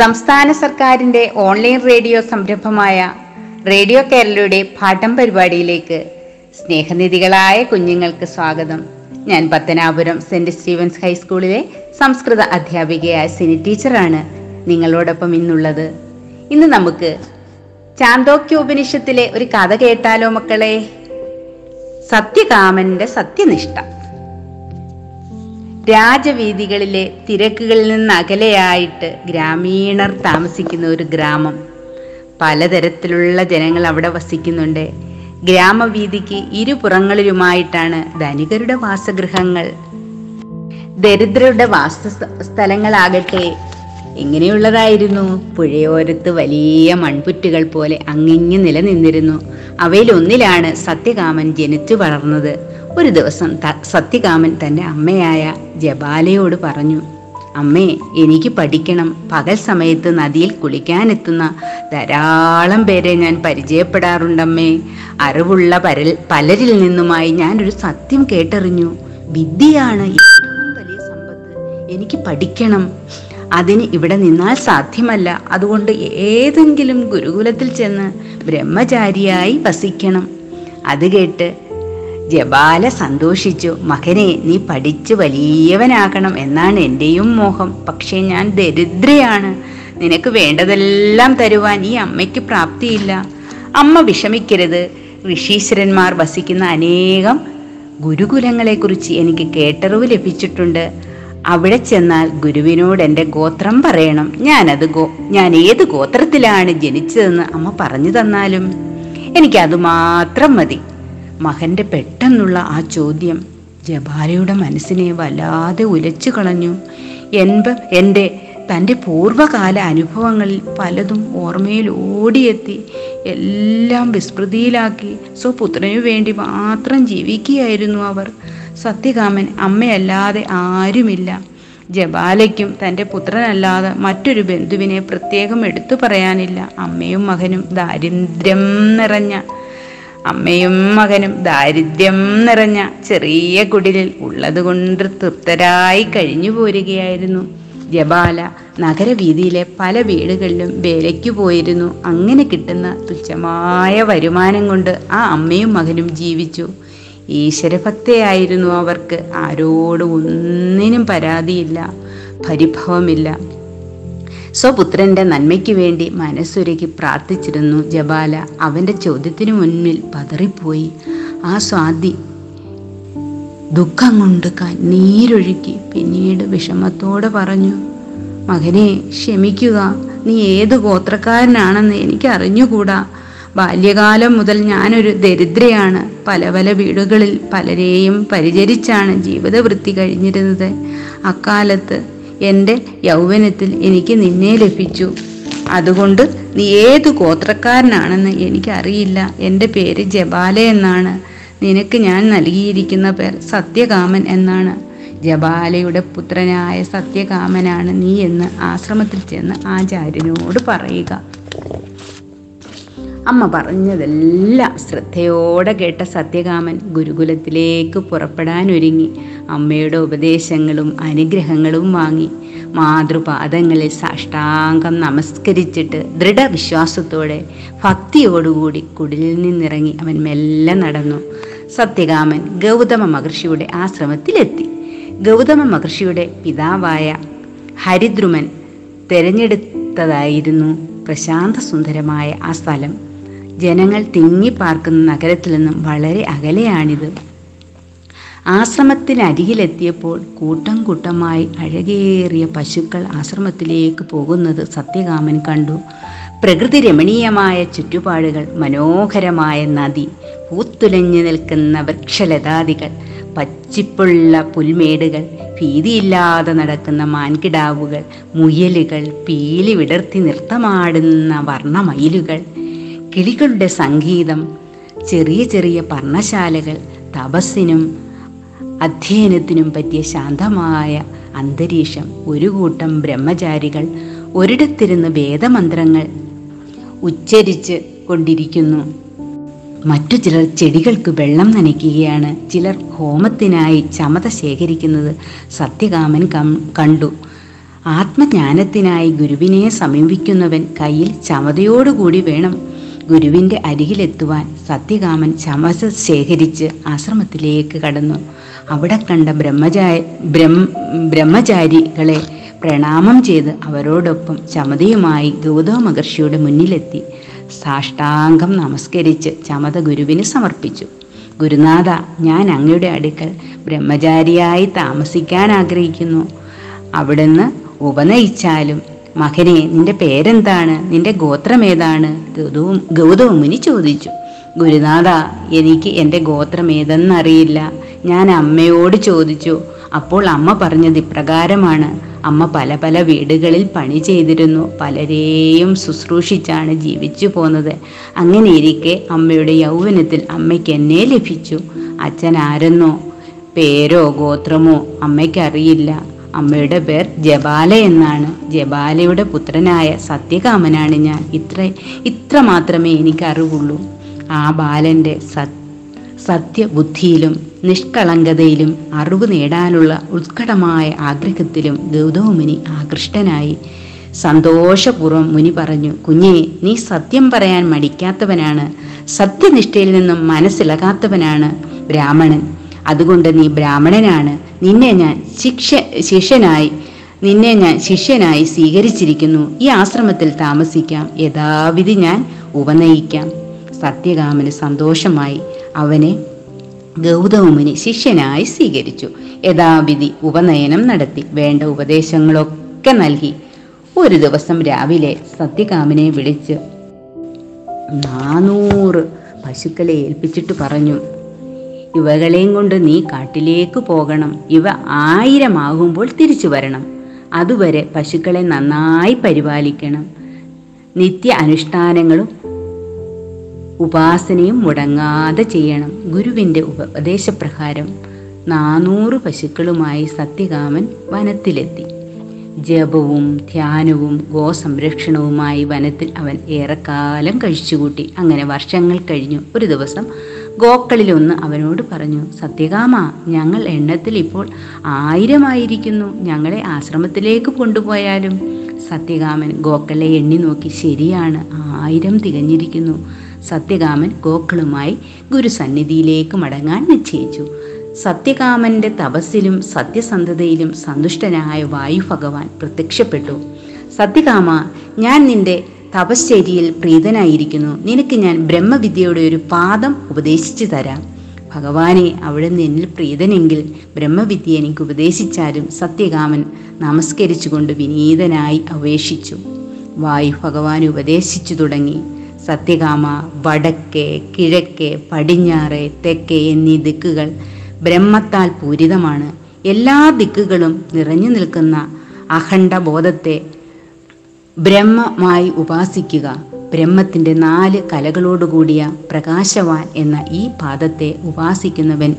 സംസ്ഥാന സർക്കാരിന്റെ online radio സംരംഭമായ റേഡിയോ കേരളയുടെ പാഠം പരിപാടിയിലേക്ക് സ്നേഹനിധികളായ കുഞ്ഞുങ്ങൾക്ക് സ്വാഗതം. ഞാൻ പത്തനാപുരം സെന്റ് സ്റ്റീവൻസ് ഹൈസ്കൂളിലെ സംസ്കൃത അധ്യാപികയായ സിനി ടീച്ചറാണ് നിങ്ങളോടൊപ്പം ഇന്നുള്ളത്. ഇന്ന് നമുക്ക് ചാന്തോക്യോപനിഷത്തിലെ ഒരു കഥ കേട്ടാലോ മക്കളെ? സത്യകാമന്റെ സത്യനിഷ്ഠ. രാജവീതികളിലെ തിരക്കുകളിൽ നിന്ന് അകലെയായിട്ട് ഗ്രാമീണർ താമസിക്കുന്ന ഒരു ഗ്രാമം. പലതരത്തിലുള്ള ജനങ്ങൾ അവിടെ വസിക്കുന്നുണ്ട്. ഗ്രാമവീതിക്ക് ഇരുപുറങ്ങളിലുമായിട്ടാണ് ധനികരുടെ വാസഗൃഹങ്ങൾ. ദരിദ്രരുടെ വാസ സ്ഥലങ്ങളാകട്ടെ എങ്ങനെയുള്ളതായിരുന്നു പുഴയോരത്ത് വലിയ മൺപുറ്റുകൾ പോലെ അങ്ങിങ്ങ് നിലനിന്നിരുന്നു. അവയിലൊന്നിലാണ് സത്യകാമൻ ജനിച്ചു വളർന്നത്. ഒരു ദിവസം സത്യകാമൻ തന്റെ അമ്മയായ ജപാലയോട് പറഞ്ഞു അമ്മേ എനിക്ക് പഠിക്കണം. പകൽ സമയത്ത് നദിയിൽ കുളിക്കാനെത്തുന്ന ധാരാളം പേരെ ഞാൻ പരിചയപ്പെടാറുണ്ടമ്മേ. അറിവുള്ള പരൽ പലരിൽ നിന്നുമായി ഞാനൊരു സത്യം കേട്ടറിഞ്ഞു. വിദ്യയാണ് ഏറ്റവും വലിയ സമ്പത്ത്. എനിക്ക് പഠിക്കണം. അതിന് ഇവിടെ നിന്നാൽ സാധ്യമല്ല. അതുകൊണ്ട് ഏതെങ്കിലും ഗുരുകുലത്തിൽ ചെന്ന് ബ്രഹ്മചാരിയായി വസിക്കണം. അത് കേട്ട് ജബാല സന്തോഷിച്ചു മകനെ നീ പഠിച്ച് വലിയവനാകണം എന്നാണ് എന്റെയും മോഹം. പക്ഷേ ഞാൻ ദരിദ്രയാണ്. നിനക്ക് വേണ്ടതെല്ലാം തരുവാൻ ഈ അമ്മയ്ക്ക് പ്രാപ്തിയില്ല. അമ്മ വിഷമിക്കരുത്. ഋഷീശ്വരന്മാർ വസിക്കുന്ന അനേകം ഗുരുകുലങ്ങളെക്കുറിച്ച് എനിക്ക് കേട്ടറിവ് ലഭിച്ചിട്ടുണ്ട്. അവിടെ ചെന്നാൽ ഗുരുവിനോട് എന്റെ ഗോത്രം പറയണം. ഞാനത് ഗോ ഞാൻ ഏത് ഗോത്രത്തിലാണ് ജനിച്ചതെന്ന് അമ്മ പറഞ്ഞു തന്നാലും എനിക്കത് മാത്രം മതി. മകന്റെ പെട്ടെന്നുള്ള ആ ചോദ്യം ജബാലയുടെ മനസ്സിനെ വല്ലാതെ ഉലച്ചു കളഞ്ഞു. എൻപ എന്റെ തന്റെ പൂർവകാല അനുഭവങ്ങളിൽ പലതും ഓർമ്മയിൽ ഓടിയെത്തി എല്ലാം വിസ്മൃതിയിലാക്കി. സ്വപുത്രനു വേണ്ടി മാത്രം ജീവിക്കുകയായിരുന്നു അവർ. സത്യകാമൻ അമ്മയല്ലാതെ ആരുമില്ല. ജബാലയ്ക്കും തന്റെ പുത്രനല്ലാതെ മറ്റൊരു ബന്ധുവിനെ പ്രത്യേകം എടുത്തു പറയാനില്ല. അമ്മയും മകനും ദാരിദ്ര്യം നിറഞ്ഞ അമ്മയും മകനും ദാരിദ്ര്യം നിറഞ്ഞ ചെറിയ കുടിലിൽ ഉള്ളതുകൊണ്ട് തൃപ്തരായി കഴിഞ്ഞു പോരുകയായിരുന്നു. ജബാല നഗരവീതിയിലെ പല വീടുകളിലും വേലയ്ക്ക് പോയിരുന്നു. അങ്ങനെ കിട്ടുന്ന തുച്ഛമായ വരുമാനം കൊണ്ട് ആ അമ്മയും മകനും ജീവിച്ചു. ഈശ്വരഭക്തയായിരുന്നു അവർക്ക്. ആരോടും ഒന്നിനും പരാതിയില്ല. പരിഭവമില്ല. സ്വപുത്രന്റെ നന്മയ്ക്ക് വേണ്ടി മനസ്സുരുക്കി പ്രാർത്ഥിച്ചിരുന്നു ജബാല. അവന്റെ ചോദ്യത്തിനു മുന്നിൽ പതറിപ്പോയി. ആ സ്വാതി ദുഃഖം കൊണ്ട് കണ്ണീരൊഴുക്കി പിന്നീട് വിഷമത്തോടെ പറഞ്ഞു മകനെ ക്ഷമിക്കുക. നീ ഏത് ഗോത്രക്കാരനാണെന്ന് എനിക്ക് അറിഞ്ഞുകൂടാ. ബാല്യകാലം മുതൽ ഞാനൊരു ദരിദ്രയാണ്. പല പല വീടുകളിൽ പലരെയും പരിചരിച്ചാണ് ജീവിതവൃത്തി കഴിഞ്ഞിരുന്നത്. അക്കാലത്ത് എന്റെ യൗവനത്തിൽ എനിക്ക് നിന്നെ ലഭിച്ചു. അതുകൊണ്ട് നീ ഏത് ഗോത്രക്കാരനാണെന്ന് എനിക്കറിയില്ല. എന്റെ പേര് ജബാല എന്നാണ്. നിനക്ക് ഞാൻ നൽകിയിരിക്കുന്ന പേർ സത്യകാമൻ എന്നാണ്. ജബാലയുടെ പുത്രനായ സത്യകാമനാണ് നീ എന്ന് ആശ്രമത്തിൽ ചെന്ന് ആചാര്യനോട് പറയുക. അമ്മ പറഞ്ഞതെല്ലാം ശ്രദ്ധയോടെ കേട്ട സത്യകാമൻ ഗുരുകുലത്തിലേക്ക് പുറപ്പെടാനൊരുങ്ങി. അമ്മയുടെ ഉപദേശങ്ങളും അനുഗ്രഹങ്ങളും വാങ്ങി. മാതൃപാദങ്ങളിൽ സാഷ്ടാംഗം നമസ്കരിച്ചിട്ട് ദൃഢവിശ്വാസത്തോടെ ഭക്തിയോടുകൂടി കുടിലിൽ നിന്നിറങ്ങി അവൻ മെല്ലെ നടന്നു. സത്യകാമൻ ഗൗതമ മഹർഷിയുടെ ആശ്രമത്തിലെത്തി. ഗൗതമ മഹർഷിയുടെ പിതാവായ ഹരിദ്രുമൻ തിരഞ്ഞെടുത്തതായിരുന്നു പ്രശാന്തസുന്ദരമായ ആ സ്ഥലം. ജനങ്ങൾ തിങ്ങിപ്പാർക്കുന്ന നഗരത്തിൽ നിന്നും വളരെ അകലെയാണിത്. ആശ്രമത്തിനരികിലെത്തിയപ്പോൾ കൂട്ടം കൂട്ടമായി അഴകേറിയ പശുക്കൾ ആശ്രമത്തിലേക്ക് പോകുന്നത് സത്യകാമൻ കണ്ടു. പ്രകൃതി രമണീയമായ ചുറ്റുപാടുകൾ മനോഹരമായ നദി പൂത്തുലഞ്ഞു നിൽക്കുന്ന വൃക്ഷലതാദികൾ പച്ചിപ്പുള്ള പുൽമേടുകൾ ഭീതിയില്ലാതെ നടക്കുന്ന മാൻകിടാവുകൾ മുയലുകൾ പീലി വിടർത്തി നൃത്തമാടുന്ന വർണമയിലുകൾ കിളികളുടെ സംഗീതം ചെറിയ ചെറിയ പർണശാലകൾ തപസ്സിനും അധ്യയനത്തിനും പറ്റിയ ശാന്തമായ അന്തരീക്ഷം ഒരു കൂട്ടം ബ്രഹ്മചാരികൾ ഒരിടത്തിരുന്ന് വേദമന്ത്രങ്ങൾ ഉച്ചരിച്ച് കൊണ്ടിരിക്കുന്നു. മറ്റു ചിലർ ചെടികൾക്ക് വെള്ളം നനയ്ക്കുകയാണ്. ചിലർ ഹോമത്തിനായി ചമത ശേഖരിക്കുന്നത് സത്യകാമൻ കണ്ടു. ആത്മജ്ഞാനത്തിനായി ഗുരുവിനെ സമീപിക്കുന്നവൻ കയ്യിൽ ചമതയോടുകൂടി വേണം. ഗുരുവിന്റെ അരികിലെത്തുവാൻ സത്യകാമൻ ചമസ ശേഖരിച്ച് ആശ്രമത്തിലേക്ക് കടന്നു. അവിടെ കണ്ട ബ്രഹ്മചാ ബ്രഹ്മ ബ്രഹ്മചാരികളെ പ്രണാമം ചെയ്ത് അവരോടൊപ്പം ചമതയുമായി ഗൗതമ മഹർഷിയുടെ മുന്നിലെത്തി. സാഷ്ടാംഗം നമസ്കരിച്ച് ചമത ഗുരുവിന് സമർപ്പിച്ചു. ഗുരുനാഥ ഞാൻ അങ്ങയുടെ അടുക്കൽ ബ്രഹ്മചാരിയായി താമസിക്കാൻ ആഗ്രഹിക്കുന്നു. അവിടുന്ന് ഉപനയിച്ചാലും മകനെ നിന്റെ പേരെന്താണ്? നിന്റെ ഗോത്രം ഏതാണ്? ഗൗതവും ഗൗതവ മുനി ചോദിച്ചു. ഗുരുനാഥ എനിക്ക് എന്റെ ഗോത്രം ഏതെന്നറിയില്ല. ഞാൻ അമ്മയോട് ചോദിച്ചു. അപ്പോൾ അമ്മ പറഞ്ഞത് ഇപ്രകാരമാണ്. അമ്മ പല പല വീടുകളിൽ പണി ചെയ്തിരുന്നു. പലരെയും ശുശ്രൂഷിച്ചാണ് ജീവിച്ചു പോന്നത്. അങ്ങനെ ഇരിക്കെ അമ്മയുടെ യൗവനത്തിൽ അമ്മയ്ക്ക് എന്നെ ലഭിച്ചു. അച്ഛൻ ആരെന്നോ പേരോ ഗോത്രമോ അമ്മയ്ക്കറിയില്ല. അമ്മയുടെ പേർ ജബാല എന്നാണ്. ജബാലയുടെ പുത്രനായ സത്യകാമനാണ് ഞാൻ. ഇത്ര ഇത്ര മാത്രമേ എനിക്ക് അറിവുള്ളൂ ആ ബാലന്റെ സത് സത്യബുദ്ധിയിലും നിഷ്കളങ്കതയിലും അറിവ് നേടാനുള്ള ഉത്കടമായ ആഗ്രഹത്തിലും ഗൗതമുനി ആകൃഷ്ടനായി. സന്തോഷപൂർവം മുനി പറഞ്ഞു കുഞ്ഞെ നീ സത്യം പറയാൻ മടിക്കാത്തവനാണ്. സത്യനിഷ്ഠയിൽ നിന്നും മനസ്സിലകാത്തവനാണ് ബ്രാഹ്മണൻ. അതുകൊണ്ട് നീ ബ്രാഹ്മണനാണ്. നിന്നെ ഞാൻ ശിക്ഷ ശിഷ്യനായി നിന്നെ ഞാൻ ശിഷ്യനായി സ്വീകരിച്ചിരിക്കുന്നു. ഈ ആശ്രമത്തിൽ താമസിക്കാം. യഥാവിധി ഞാൻ ഉപനയിക്കാം. സത്യകാമന് സന്തോഷമായി അവനെ ഗൗതമുനി ശിഷ്യനായി സ്വീകരിച്ചു. യഥാവിധി ഉപനയനം നടത്തി. വേണ്ട ഉപദേശങ്ങളൊക്കെ നൽകി. ഒരു ദിവസം രാവിലെ സത്യകാമനെ വിളിച്ച് നാനൂറ് പശുക്കളെ ഏൽപ്പിച്ചിട്ട് പറഞ്ഞു. ഇവകളെയും കൊണ്ട് നീ കാട്ടിലേക്ക് പോകണം. ഇവ ആയിരമാകുമ്പോൾ തിരിച്ചു വരണം. അതുവരെ പശുക്കളെ നന്നായി പരിപാലിക്കണം. നിത്യ അനുഷ്ഠാനങ്ങളും ഉപാസനയും മുടങ്ങാതെ ചെയ്യണം. ഗുരുവിന്റെ ഉപദേശപ്രകാരം നാനൂറ് പശുക്കളുമായി സത്യകാമൻ വനത്തിലെത്തി. ജപവും ധ്യാനവും ഗോസംരക്ഷണവുമായി വനത്തിൽ അവൻ ഏറെക്കാലം കഴിച്ചുകൂട്ടി. അങ്ങനെ വർഷങ്ങൾ കഴിഞ്ഞു. ഒരു ദിവസം ഗോക്കളിലൊന്ന് അവനോട് പറഞ്ഞു സത്യകാമ ഞങ്ങൾ എണ്ണത്തിൽ ഇപ്പോൾ ആയിരമായിരിക്കുന്നു. ഞങ്ങളെ ആശ്രമത്തിലേക്ക് കൊണ്ടുപോയാലും സത്യകാമൻ ഗോക്കളെ എണ്ണി നോക്കി ശരിയാണ് ആയിരം തികഞ്ഞിരിക്കുന്നു. സത്യകാമൻ ഗോക്കളുമായി ഗുരുസന്നിധിയിലേക്ക് മടങ്ങാൻ നിശ്ചയിച്ചു. സത്യകാമന്റെ തപസ്സിലും സത്യസന്ധതയിലും സന്തുഷ്ടനായ വായു ഭഗവാൻ പ്രത്യക്ഷപ്പെട്ടു. സത്യകാമ ഞാൻ നിന്റെ തപശ്ചര്യയിൽ പ്രീതനായിരിക്കുന്നു. നിനക്ക് ഞാൻ ബ്രഹ്മവിദ്യയുടെ ഒരു പാദം ഉപദേശിച്ചു തരാം. ഭഗവാനെ അവിടെ എന്നിൽ പ്രീതനെങ്കിൽ ബ്രഹ്മവിദ്യ എനിക്ക് ഉപദേശിച്ചാലും സത്യകാമൻ നമസ്കരിച്ചുകൊണ്ട് വിനീതനായി അപേക്ഷിച്ചു. വായു ഭഗവാൻ ഉപദേശിച്ചു തുടങ്ങി. സത്യകാമ വടക്കേ കിഴക്കേ പടിഞ്ഞാറ് തെക്കേ എന്നീ ദിക്കുകൾ ബ്രഹ്മത്താൽ പൂരിതമാണ്. എല്ലാ ദിക്കുകളും നിറഞ്ഞു നിൽക്കുന്ന അഖണ്ഡ ബോധത്തെ ബ്രഹ്മമായി ഉപാസിക്കുക. ബ്രഹ്മത്തിന്റെ നാല് കലകളോടുകൂടിയ പ്രകാശവാൻ എന്ന ഈ പാദത്തെ ഉപാസിക്കുന്നവൻ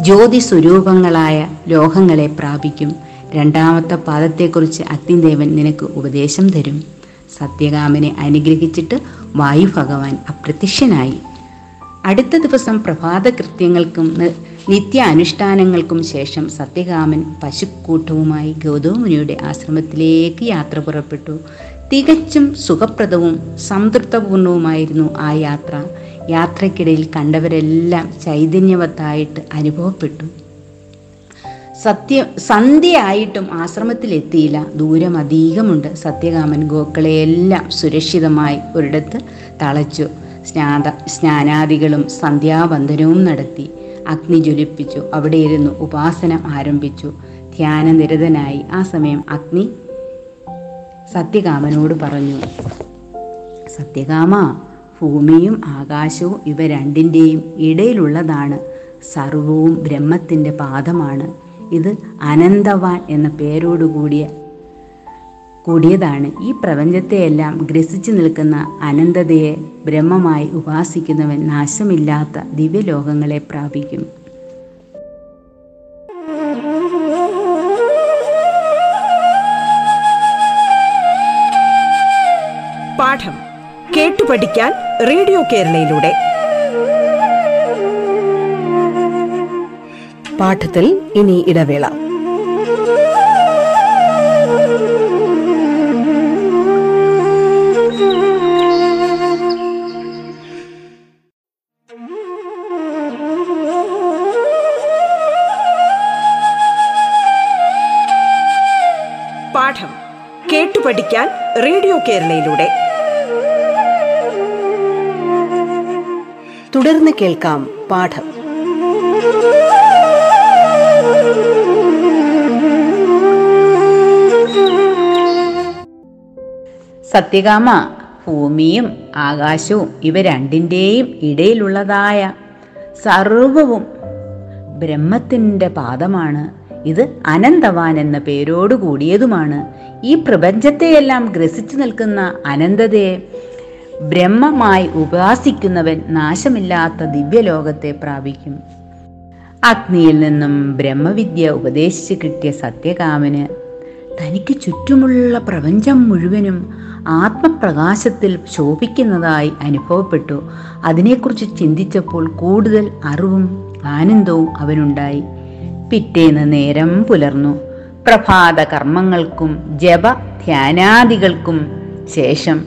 ജ്യോതി സ്വരൂപങ്ങളായ ലോഹങ്ങളെ പ്രാപിക്കും. രണ്ടാമത്തെ പാദത്തെക്കുറിച്ച് അഗ്നിദേവൻ നിനക്ക് ഉപദേശം തരും. സത്യകാമനെ അനുഗ്രഹിച്ചിട്ട് വായു ഭഗവാൻ അപ്രത്യക്ഷനായി. അടുത്ത ദിവസം പ്രഭാത കൃത്യങ്ങൾക്കും നി- നിത്യ അനുഷ്ഠാനങ്ങൾക്കും ശേഷം സത്യകാമൻ പശുക്കൂട്ടവുമായി ഗൗതമുനിയുടെ ആശ്രമത്തിലേക്ക് യാത്ര പുറപ്പെട്ടു. തികച്ചും സുഖപ്രദവും സംതൃപ്തപൂർണവുമായിരുന്നു ആ യാത്ര. യാത്രക്കിടയിൽ കണ്ടവരെല്ലാം ചൈതന്യവത്തായിട്ട് അനുഭവപ്പെട്ടു. സത്യ സന്ധ്യയായിട്ടും ആശ്രമത്തിലെത്തിയില്ല. ദൂരം അധികമുണ്ട് സത്യകാമൻ ഗോക്കളെയെല്ലാം സുരക്ഷിതമായി ഒരിടത്ത് തളച്ചു. സ്നാത സ്നാനാദികളും സന്ധ്യാവന്ദനവും നടത്തി. അഗ്നി ജ്വലിപ്പിച്ചു. അവിടെ ഇരുന്നു ഉപാസനം ആരംഭിച്ചു. ധ്യാനനിരതനായി ആ സമയം അഗ്നി സത്യകാമനോട് പറഞ്ഞു സത്യകാമ ഭൂമിയും ആകാശവും ഇവ രണ്ടിന്റെയും ഇടയിലുള്ളതാണ്. സർവവും ബ്രഹ്മത്തിന്റെ പാദമാണ്. ഇത് അനന്തവാൻ എന്ന പേരോടുകൂടിയ കൂടിയതാണ്. ഈ പ്രപഞ്ചത്തെയെല്ലാം ഗ്രസിച്ചു നിൽക്കുന്ന അനന്തതയെ ബ്രഹ്മമായി ഉപാസിക്കുന്നവൻ നാശമില്ലാത്ത ദിവ്യലോകങ്ങളെ പ്രാപിക്കും. പാഠം കേട്ടു പഠിക്കാൻ റേഡിയോ കേരളയിലൂടെ. പാഠത്തിൽ ഇനി ഇടവേള. കേട്ടു പഠിക്കാൻ റേഡിയോ കേരളയിലൂടെ. തുടർന്ന് കേൾക്കാം പാഠം. സത്യകാമ ഭൂമിയും ആകാശവും ഇവ രണ്ടിന്റെയും ഇടയിലുള്ളതായ സർവവും ബ്രഹ്മത്തിന്റെ പാദമാണ്. ഇത് അനന്തവാൻ എന്ന പേരോട് കൂടിയതുമാണ്. ഈ പ്രപഞ്ചത്തെയെല്ലാം ഗ്രസിച്ചു നിൽക്കുന്ന അനന്തതയെ ബ്രഹ്മമായി ഉപാസിക്കുന്നവൻ നാശമില്ലാത്ത ദിവ്യലോകത്തെ പ്രാപിക്കും. അഗ്നിയിൽ നിന്നും ബ്രഹ്മവിദ്യ ഉപദേശിച്ച് കിട്ടിയ സത്യകാമന് തനിക്ക് ചുറ്റുമുള്ള പ്രപഞ്ചം മുഴുവനും ആത്മപ്രകാശത്തിൽ ശോഭിക്കുന്നതായി അനുഭവപ്പെട്ടു. അതിനെക്കുറിച്ച് ചിന്തിച്ചപ്പോൾ കൂടുതൽ അറിവും ആനന്ദവും അവനുണ്ടായി. പിറ്റേന്ന് നേരം പുലർന്നു. പ്രഭാത കർമ്മങ്ങൾക്കും ജപ ധ്യാനാദികൾക്കും ശേഷം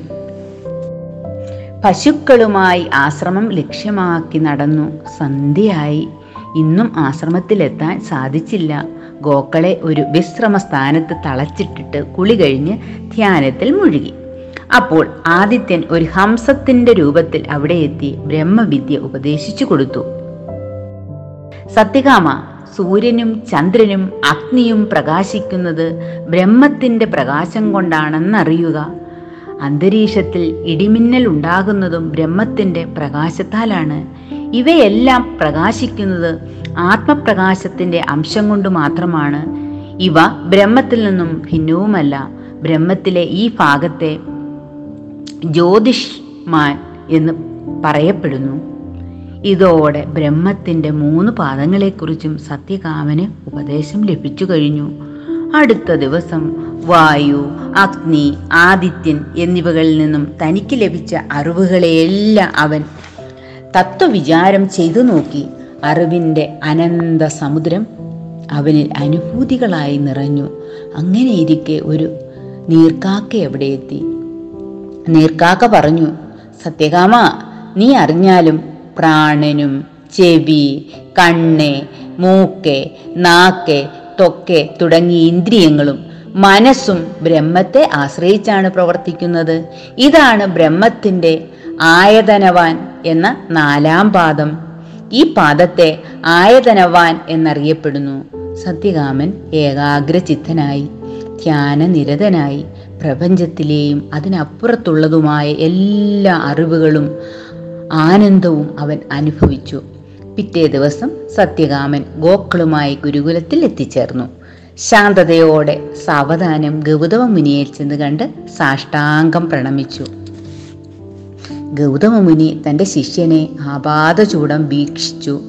പശുക്കളുമായി ആശ്രമം ലക്ഷ്യമാക്കി നടന്നു. സന്ധ്യയായി. ഇന്നും ആശ്രമത്തിലെത്താൻ സാധിച്ചില്ല. ഗോക്കളെ ഒരു വിശ്രമ സ്ഥാനത്ത് തളച്ചിട്ടിട്ട് കുളി കഴിഞ്ഞ് ധ്യാനത്തിൽ മുഴുകി. അപ്പോൾ ആദിത്യൻ ഒരു ഹംസത്തിന്റെ രൂപത്തിൽ അവിടെ എത്തി ബ്രഹ്മവിദ്യ ഉപദേശിച്ചു കൊടുത്തു. സത്യകാമ സൂര്യനും ചന്ദ്രനും അഗ്നിയും പ്രകാശിക്കുന്നത് ബ്രഹ്മത്തിന്റെ പ്രകാശം കൊണ്ടാണെന്നറിയുക. അന്തരീക്ഷത്തിൽ ഇടിമിന്നൽ ഉണ്ടാകുന്നതും ബ്രഹ്മത്തിന്റെ പ്രകാശത്താലാണ്. ഇവയെല്ലാം പ്രകാശിക്കുന്നത് ആത്മപ്രകാശത്തിന്റെ അംശം കൊണ്ട് മാത്രമാണ്. ഇവ ബ്രഹ്മത്തിൽ നിന്നും ഭിന്നവുമല്ല. ബ്രഹ്മത്തിലെ ഈ ഭാഗത്തെ ജ്യോതിഷ്മാൻ എന്ന് പറയപ്പെടുന്നു. ഇതോടെ ബ്രഹ്മത്തിന്റെ മൂന്ന് പാദങ്ങളെക്കുറിച്ചും സത്യകാമന് ഉപദേശം ലഭിച്ചു കഴിഞ്ഞു. അടുത്ത ദിവസം വായു അഗ്നി ആദിത്യൻ എന്നിവകളിൽ നിന്നും തനിക്ക് ലഭിച്ച അറിവുകളെയെല്ലാം അവൻ തത്വവിചാരം ചെയ്തു നോക്കി. അറിവിന്റെ അനന്ത സമുദ്രം അവനിൽ അനുഭൂതികളായി നിറഞ്ഞു. അങ്ങനെ അങ്ങനെയിരിക്കെ ഒരു നീർക്കാക്ക എവിടെ എത്തി നീർക്കാക്ക പറഞ്ഞു സത്യകാമ നീ അറിഞ്ഞാലും പ്രാണനും ചെവി കണ്ണ് മൂക്ക് നാക്ക് തൊക്കെ തുടങ്ങിയ ഇന്ദ്രിയങ്ങളും മനസ്സും ബ്രഹ്മത്തെ ആശ്രയിച്ചാണ് പ്രവർത്തിക്കുന്നത്. ഇതാണ് ബ്രഹ്മത്തിന്റെ ആയതനവാൻ എന്ന നാലാം പാദം. ഈ പാദത്തെ ആയതനവാൻ എന്നറിയപ്പെടുന്നു. സത്യകാമൻ ഏകാഗ്രചിത്തനായി ധ്യാനനിരതനായി പ്രപഞ്ചത്തിലെയും അതിനപ്പുറത്തുള്ളതുമായ എല്ലാ അറിവുകളും ആനന്ദവും അവൻ അനുഭവിച്ചു. പിറ്റേ ദിവസം സത്യകാമൻ ഗോക്കളുമായി ഗുരുകുലത്തിൽ എത്തിച്ചേർന്നു. ശാന്തതയോടെ സാവധാനം ഗൗതമ മുനിയെ ചെന്ന് കണ്ട് സാഷ്ടാംഗം പ്രണമിച്ചു. ഗൗതമ മുനി തന്റെ ശിഷ്യനെ ആപാദചൂടം വീക്ഷിച്ചു.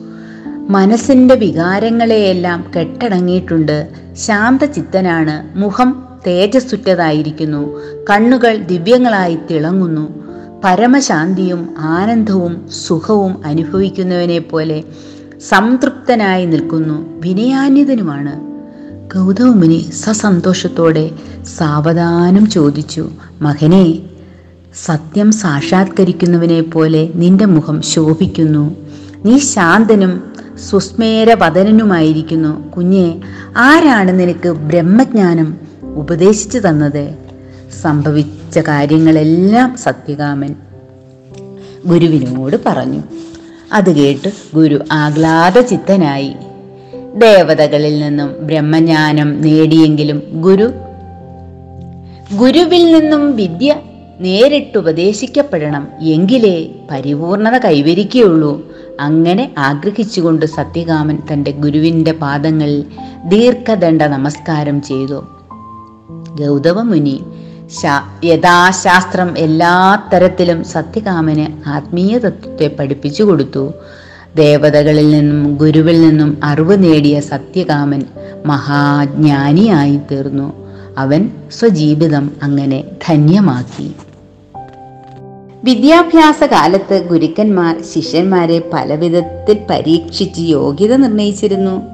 മനസ്സിന്റെ വികാരങ്ങളെയെല്ലാം കെട്ടടങ്ങിയിട്ടുണ്ട്. ശാന്തചിത്തനാണ്. മുഖം തേജസ്സുറ്റതായിരിക്കുന്നു. കണ്ണുകൾ ദിവ്യങ്ങളായി തിളങ്ങുന്നു. പരമശാന്തിയും ആനന്ദവും സുഖവും അനുഭവിക്കുന്നവനെ പോലെ സംതൃപ്തനായി നിൽക്കുന്നു വിനയാന്യതനുമാണ്. ഗൗതമുനി സസന്തോഷത്തോടെ സാവധാനം ചോദിച്ചു മകനെ സത്യം സാക്ഷാത്കരിക്കുന്നവനെ പോലെ നിന്റെ മുഖം ശോഭിക്കുന്നു. നീ ശാന്തനും സുസ്മേരവദനനുമായിരിക്കുന്നു. കുഞ്ഞെ ആരാണ് നിനക്ക് ബ്രഹ്മജ്ഞാനം ഉപദേശിച്ചു തന്നത്? സംഭവിച്ച കാര്യങ്ങളെല്ലാം സത്യകാമൻ ഗുരുവിനോട് പറഞ്ഞു. അത് കേട്ട് ഗുരു ആഹ്ലാദ ചിത്തനായി ദേവതകളിൽ നിന്നും ബ്രഹ്മജ്ഞാനം നേടിയെങ്കിലും ഗുരു ഗുരുവിൽ നിന്നും വിദ്യ നേരിട്ട് ഉപദേശിക്കപ്പെടണം എങ്കിലേ പരിപൂർണത കൈവരിക്കുകയുള്ളൂ. അങ്ങനെ ആഗ്രഹിച്ചുകൊണ്ട് സത്യകാമൻ തന്റെ ഗുരുവിന്റെ പാദങ്ങളിൽ ദീർഘദണ്ഡ നമസ്കാരം ചെയ്തു. ഗൗതമ മുനി യഥാശാസ്ത്രം എല്ലാ തരത്തിലും സത്യകാമന് ആത്മീയ തത്വത്തെ പഠിപ്പിച്ചു കൊടുത്തു. ദേവതകളിൽ നിന്നും ഗുരുവിൽ നിന്നും അറിവ് നേടിയ സത്യകാമൻ മഹാജ്ഞാനിയായി തീർന്നു അവൻ സ്വജീവിതം അങ്ങനെ ധന്യമാക്കി. വിദ്യാഭ്യാസ കാലത്ത് ഗുരുക്കന്മാർ ശിഷ്യന്മാരെ പലവിധത്തിൽ പരീക്ഷിച്ച് യോഗ്യത നിർണയിച്ചിരുന്നു.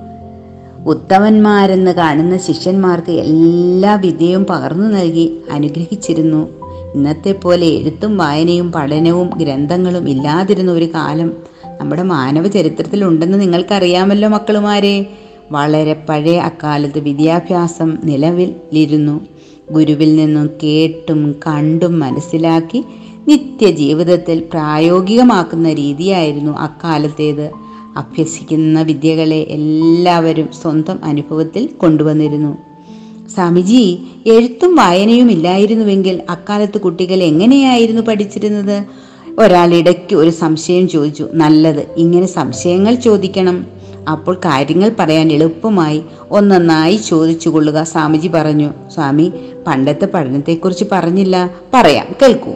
ഉത്തമന്മാരെന്ന് കാണുന്ന ശിഷ്യന്മാർക്ക് എല്ലാ വിദ്യയും പകർന്നു നൽകി അനുഗ്രഹിച്ചിരുന്നു. ഇന്നത്തെ പോലെ എഴുത്തും വായനയും പഠനവും ഗ്രന്ഥങ്ങളും ഇല്ലാതിരുന്ന ഒരു കാലം നമ്മുടെ മാനവ ചരിത്രത്തിൽ ഉണ്ടെന്ന് നിങ്ങൾക്കറിയാമല്ലോ മക്കളുമാരെ. വളരെ പഴയ അക്കാലത്ത് വിദ്യാഭ്യാസം നിലവിലിരുന്നു. ഗുരുവിൽ നിന്നും കേട്ടും കണ്ടും മനസ്സിലാക്കി നിത്യജീവിതത്തിൽ പ്രായോഗികമാക്കുന്ന രീതിയായിരുന്നു അക്കാലത്തേത്. അഭ്യസിക്കുന്ന വിദ്യകളെ എല്ലാവരും സ്വന്തം അനുഭവത്തിൽ കൊണ്ടുവന്നിരുന്നു. സ്വാമിജി എഴുത്തും വായനയും ഇല്ലായിരുന്നുവെങ്കിൽ അക്കാലത്ത് കുട്ടികൾ എങ്ങനെയായിരുന്നു പഠിച്ചിരുന്നത്? ഒരാൾ ഇടയ്ക്ക് ഒരു സംശയം ചോദിച്ചു. നല്ലത് ഇങ്ങനെ സംശയങ്ങൾ ചോദിക്കണം. അപ്പോൾ കാര്യങ്ങൾ പറയാൻ എളുപ്പമായി. ഒന്നൊന്നായി ചോദിച്ചു കൊള്ളുക സ്വാമിജി പറഞ്ഞു. സ്വാമി പണ്ടത്തെ പഠനത്തെക്കുറിച്ച് പറഞ്ഞില്ല. പറയാം. കേൾക്കൂ.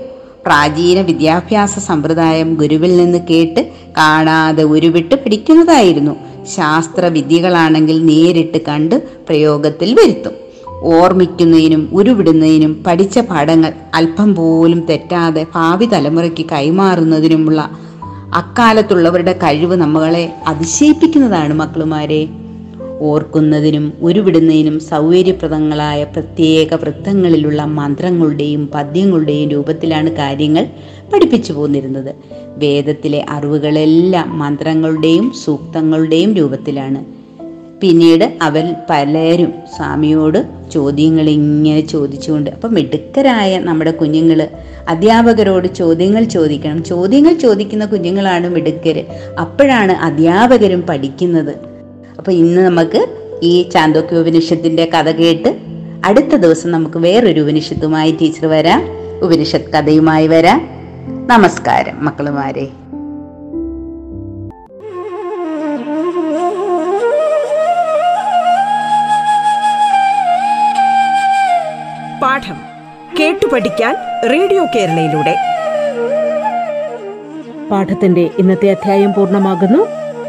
പ്രാചീന വിദ്യാഭ്യാസ സമ്പ്രദായം ഗുരുവിൽ നിന്ന് കേട്ട് കാണാതെ ഉരുവിട്ട് പിടിക്കുന്നതായിരുന്നു. ശാസ്ത്ര വിദ്യകളാണെങ്കിൽ നേരിട്ട് കണ്ട് പ്രയോഗത്തിൽ വരുത്തും. ഓർമ്മിക്കുന്നതിനും ഉരുവിടുന്നതിനും പഠിച്ച പാഠങ്ങൾ അല്പം പോലും തെറ്റാതെ ഭാവി തലമുറയ്ക്ക് കൈമാറുന്നതിനുമുള്ള അക്കാലത്തുള്ളവരുടെ കഴിവ് നമ്മളെ അതിശയിപ്പിക്കുന്നതാണ് മക്കളുമാരെ. ഓർക്കുന്നതിനും ഉരുവിടുന്നതിനും സൗകര്യപ്രദങ്ങളായ പ്രത്യേക വൃത്തങ്ങളിലുള്ള മന്ത്രങ്ങളുടെയും പദ്യങ്ങളുടെയും രൂപത്തിലാണ് കാര്യങ്ങൾ പഠിപ്പിച്ചു പോന്നിരുന്നത്. വേദത്തിലെ അറിവുകളെല്ലാം മന്ത്രങ്ങളുടെയും സൂക്തങ്ങളുടെയും രൂപത്തിലാണ്. പിന്നീട് അവൻ പലരും സ്വാമിയോട് ചോദ്യങ്ങൾ ഇങ്ങനെ ചോദിച്ചുകൊണ്ട് അപ്പം മിടുക്കരായ നമ്മുടെ കുഞ്ഞുങ്ങൾ അധ്യാപകരോട് ചോദ്യങ്ങൾ ചോദിക്കണം. ചോദ്യങ്ങൾ ചോദിക്കുന്ന കുഞ്ഞുങ്ങളാണ് മിടുക്കർ അപ്പോഴാണ് അധ്യാപകരും പഠിക്കുന്നത്. അപ്പൊ ഇന്ന് നമുക്ക് ഈ ചാന്തോക്യ ഉപനിഷത്തിന്റെ കഥ കേട്ട് അടുത്ത ദിവസം നമുക്ക് വേറൊരു ഉപനിഷത്തുമായി ടീച്ചർ വരാം. ഉപനിഷത്ത് കഥയുമായി വരാം. നമസ്കാരം മക്കളുമാരെ. പാഠം കേട്ടു പഠിക്കാൻ റേഡിയോ കേരളയിലൂടെ. പാഠത്തിന്റെ ഇന്നത്തെ അധ്യായം പൂർണമാകുന്നു.